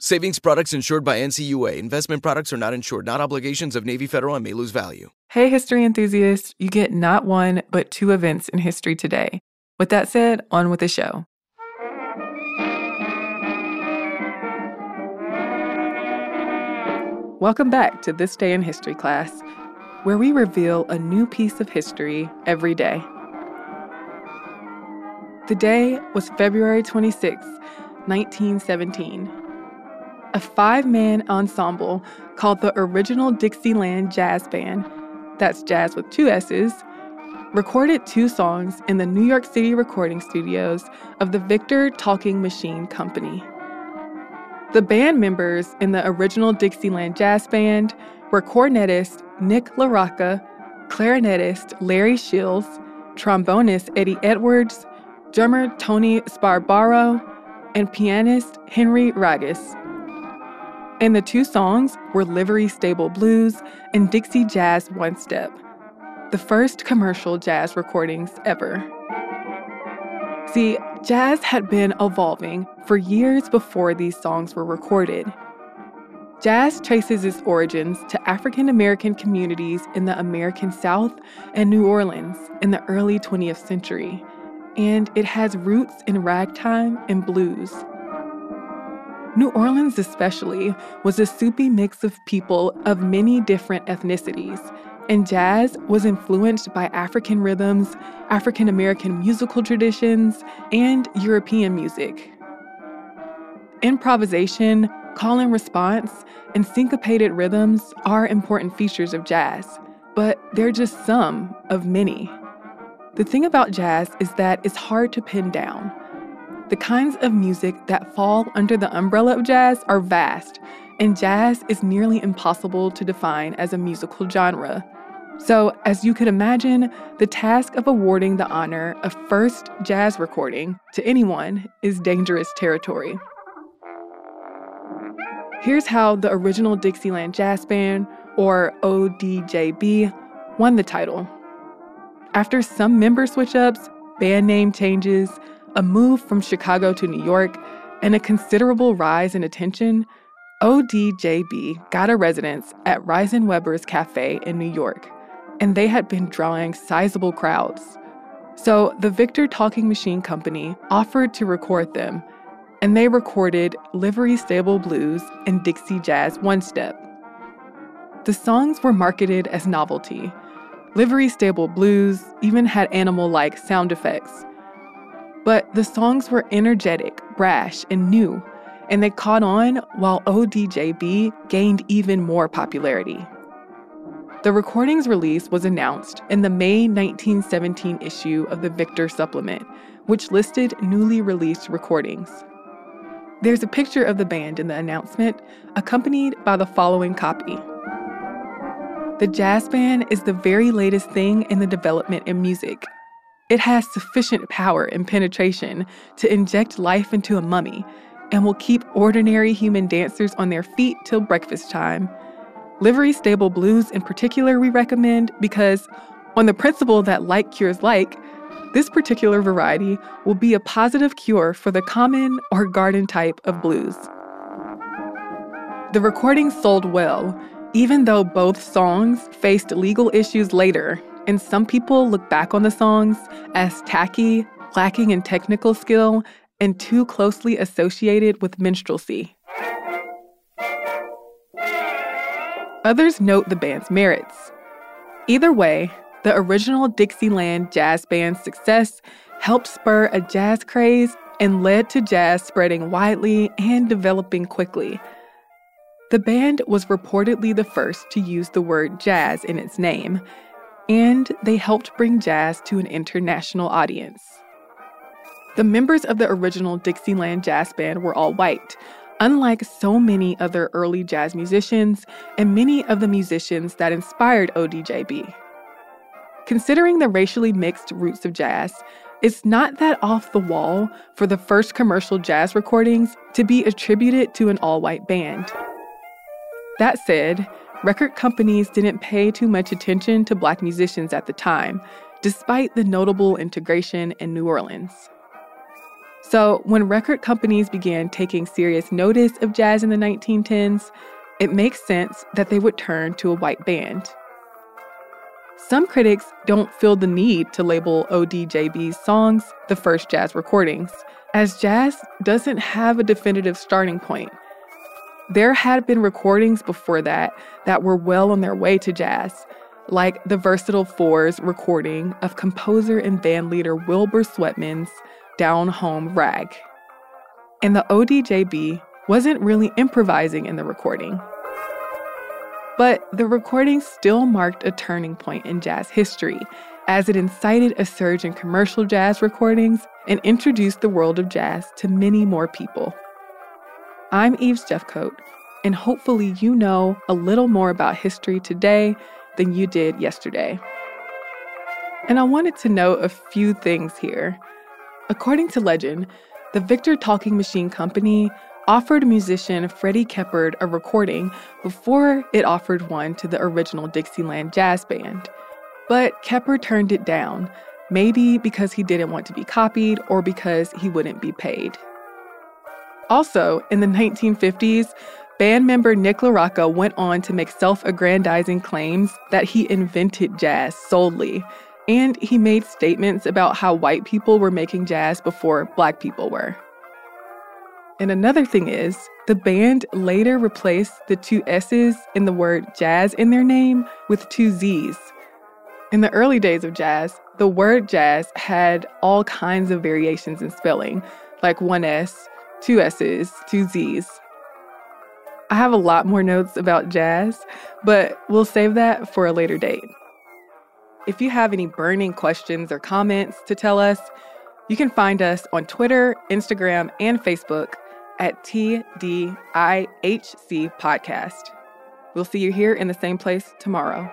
Savings products insured by NCUA. Investment products are not insured, not obligations of Navy Federal and may lose value. Hey, history enthusiasts, you get not one, but two events in history today. With that said, on with the show. Welcome back to This Day in History class, where we reveal a new piece of history every day. The day was February 26, 1917 a five man ensemble called the Original Dixieland Jazz Band, that's jazz with two S's, recorded two songs in the New York City recording studios of the Victor Talking Machine Company. The band members in the Original Dixieland Jazz Band were cornetist Nick LaRocca, clarinetist Larry Shields, trombonist Eddie Edwards, drummer Tony Sbarbaro, and pianist Henry Ragas. And the two songs were Livery Stable Blues and Dixie Jazz One Step, the first commercial jazz recordings ever. See, jazz had been evolving for years before these songs were recorded. Jazz traces its origins to African American communities in the American South and New Orleans in the early 20th century, and it has roots in ragtime and blues. New Orleans, especially, was a soupy mix of people of many different ethnicities, and jazz was influenced by African rhythms, African American musical traditions, and European music. Improvisation, call and response, and syncopated rhythms are important features of jazz, but they're just some of many. The thing about jazz is that it's hard to pin down. The kinds of music that fall under the umbrella of jazz are vast, and jazz is nearly impossible to define as a musical genre. So, as you could imagine, the task of awarding the honor of first jazz recording to anyone is dangerous territory. Here's how the original Dixieland Jazz Band, or ODJB, won the title. After some member switch ups, band name changes, a move from Chicago to New York, and a considerable rise in attention, ODJB got a residence at Reisenweber's Cafe in New York, and they had been drawing sizable crowds. So the Victor Talking Machine Company offered to record them, and they recorded Livery Stable Blues and Dixie Jazz One Step. The songs were marketed as novelty. Livery Stable Blues even had animal like sound effects. But the songs were energetic, brash, and new, and they caught on while ODJB gained even more popularity. The recording's release was announced in the May 1917 issue of the Victor Supplement, which listed newly released recordings. There's a picture of the band in the announcement, accompanied by the following copy. The jazz band is the very latest thing in the development in music. It has sufficient power and penetration to inject life into a mummy and will keep ordinary human dancers on their feet till breakfast time Livery Stable Blues, in particular, we recommend because, on the principle that like cures like, this particular variety will be a positive cure for the common or garden type of blues. The recording sold well, even though both songs faced legal issues later, and some people look back on the songs as tacky, lacking in technical skill, and too closely associated with minstrelsy. Others note the band's merits. Either way, the original Dixieland Jazz Band's success helped spur a jazz craze and led to jazz spreading widely and developing quickly. The band was reportedly the first to use the word jazz in its name, and they helped bring jazz to an international audience. The members of the original Dixieland Jazz Band were all white, Unlike so many other early jazz musicians and many of the musicians that inspired ODJB. Considering the racially mixed roots of jazz, it's not that off the wall for the first commercial jazz recordings to be attributed to an all white band. That said, record companies didn't pay too much attention to black musicians at the time, despite the notable integration in New Orleans. So, when record companies began taking serious notice of jazz in the 1910s, it makes sense that they would turn to a white band. Some critics don't feel the need to label ODJB's songs the first jazz recordings, as jazz doesn't have a definitive starting point. There had been recordings before that that were well on their way to jazz, like the Versatile Fours recording of composer and bandleader Wilbur Sweatman's down home rag. And the ODJB wasn't really improvising in the recording. But the recording still marked a turning point in jazz history, as it incited a surge in commercial jazz recordings and introduced the world of jazz to many more people. I'm Eves Jeffcoat, and hopefully you know a little more about history today than you did yesterday. And I wanted to note a few things here. According to legend, the Victor Talking Machine Company offered musician Freddie Keppard a recording before it offered one to the original Dixieland Jazz Band. But Keppard turned it down, maybe because he didn't want to be copied or because he wouldn't be paid. Also, in the 1950s, band member Nick LaRocca went on to make self aggrandizing claims that he invented jazz solely and he made statements about how white people were making jazz before black people were. And another thing is, the band later replaced the two S's in the word jazz in their name with two Z's. In the early days of jazz, the word jazz had all kinds of variations in spelling, like one S, two S's, two Z's. I have a lot more notes about jazz, but we'll save that for a later date. If you have any burning questions or comments to tell us, you can find us on Twitter, Instagram, and Facebook at TDIHC Podcast. We'll see you here in the same place tomorrow.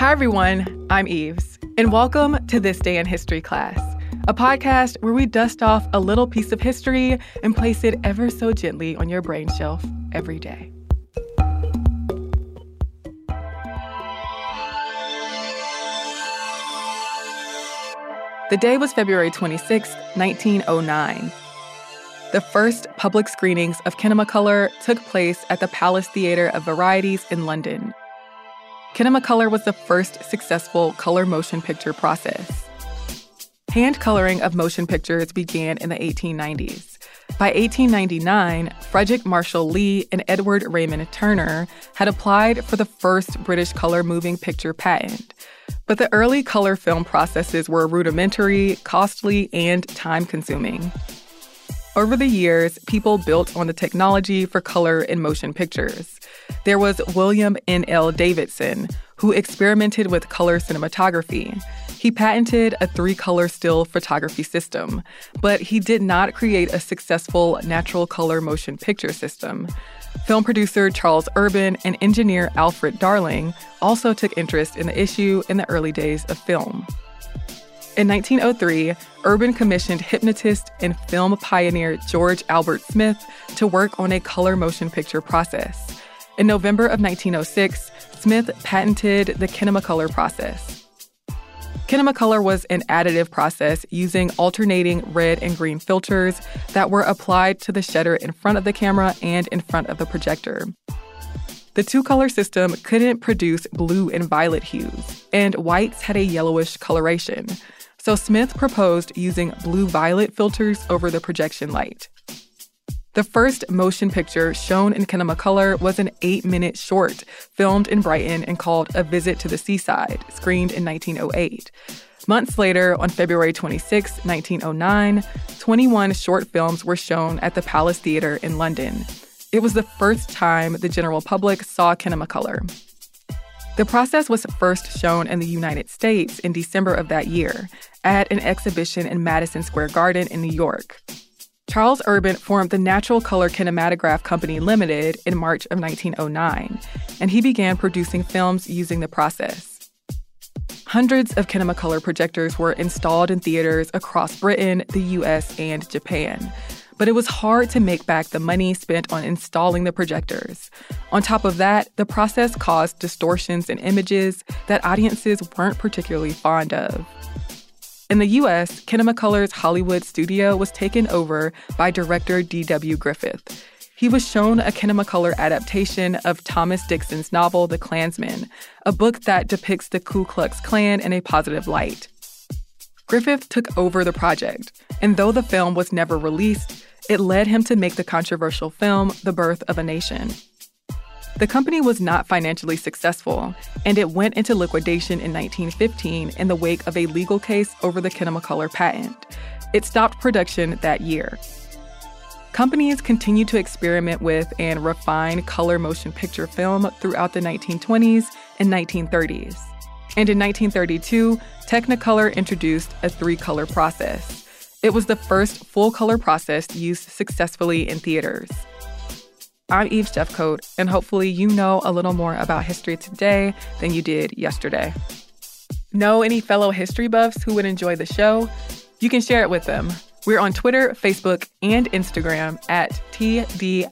Hi, everyone. I'm Eves, and welcome to This Day in History class, a podcast where we dust off a little piece of history and place it ever so gently on your brain shelf every day. The day was February 26, 1909. The first public screenings of Kinemacolor took place at the Palace Theatre of Varieties in London. Kinemacolor was the first successful color motion picture process. Hand coloring of motion pictures began in the 1890s. By 1899, Frederick Marshall Lee and Edward Raymond Turner had applied for the first British color moving picture patent. But the early color film processes were rudimentary, costly, and time consuming. Over the years, people built on the technology for color in motion pictures. There was William N.L. Davidson, who experimented with color cinematography. He patented a three color still photography system, but he did not create a successful natural color motion picture system. Film producer Charles Urban and engineer Alfred Darling also took interest in the issue in the early days of film. In 1903, Urban commissioned hypnotist and film pioneer George Albert Smith to work on a color motion picture process. In November of 1906, Smith patented the Kinemacolor process. Kinemacolor was an additive process using alternating red and green filters that were applied to the shutter in front of the camera and in front of the projector. The two color system couldn't produce blue and violet hues, and whites had a yellowish coloration. So Smith proposed using blue violet filters over the projection light. The first motion picture shown in Kinemacolor was an eight minute short filmed in Brighton and called A Visit to the Seaside, screened in 1908. Months later, on February 26, 1909, 21 short films were shown at the Palace Theatre in London. It was the first time the general public saw Kinemacolor. The process was first shown in the United States in December of that year at an exhibition in Madison Square Garden in New York. Charles Urban formed the Natural Color Kinematograph Company Limited in March of 1909, and he began producing films using the process. Hundreds of Kinemacolor projectors were installed in theaters across Britain, the US, and Japan. But it was hard to make back the money spent on installing the projectors. On top of that, the process caused distortions in images that audiences weren't particularly fond of. In the US, Kinemacolor's Hollywood studio was taken over by director D.W. Griffith. He was shown a Kinemacolor adaptation of Thomas Dixon's novel The Clansman, a book that depicts the Ku Klux Klan in a positive light. Griffith took over the project, and though the film was never released, it led him to make the controversial film The Birth of a Nation. The company was not financially successful, and it went into liquidation in 1915 in the wake of a legal case over the Kinemacolor patent. It stopped production that year. Companies continued to experiment with and refine color motion picture film throughout the 1920s and 1930s. And in 1932, Technicolor introduced a three color process. It was the first full color process used successfully in theaters. I'm Eve Jeffcoat, and hopefully you know a little more about history today than you did yesterday. Know any fellow history buffs who would enjoy the show? You can share it with them. We're on Twitter, Facebook, and Instagram at TDIHC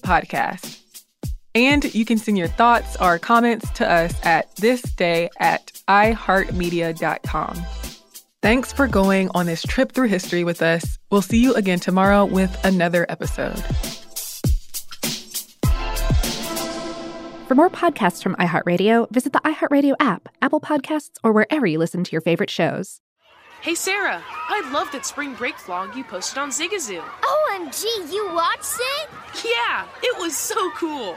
Podcast. And you can send your thoughts or comments to us at thisday at iheartmedia.com. Thanks for going on this trip through history with us. We'll see you again tomorrow with another episode. For more podcasts from iHeartRadio, visit the iHeartRadio app, Apple Podcasts, or wherever you listen to your favorite shows. Hey Sarah, I love that spring break vlog you posted on Zigazoo. OMG, you watched it? Yeah, it was so cool.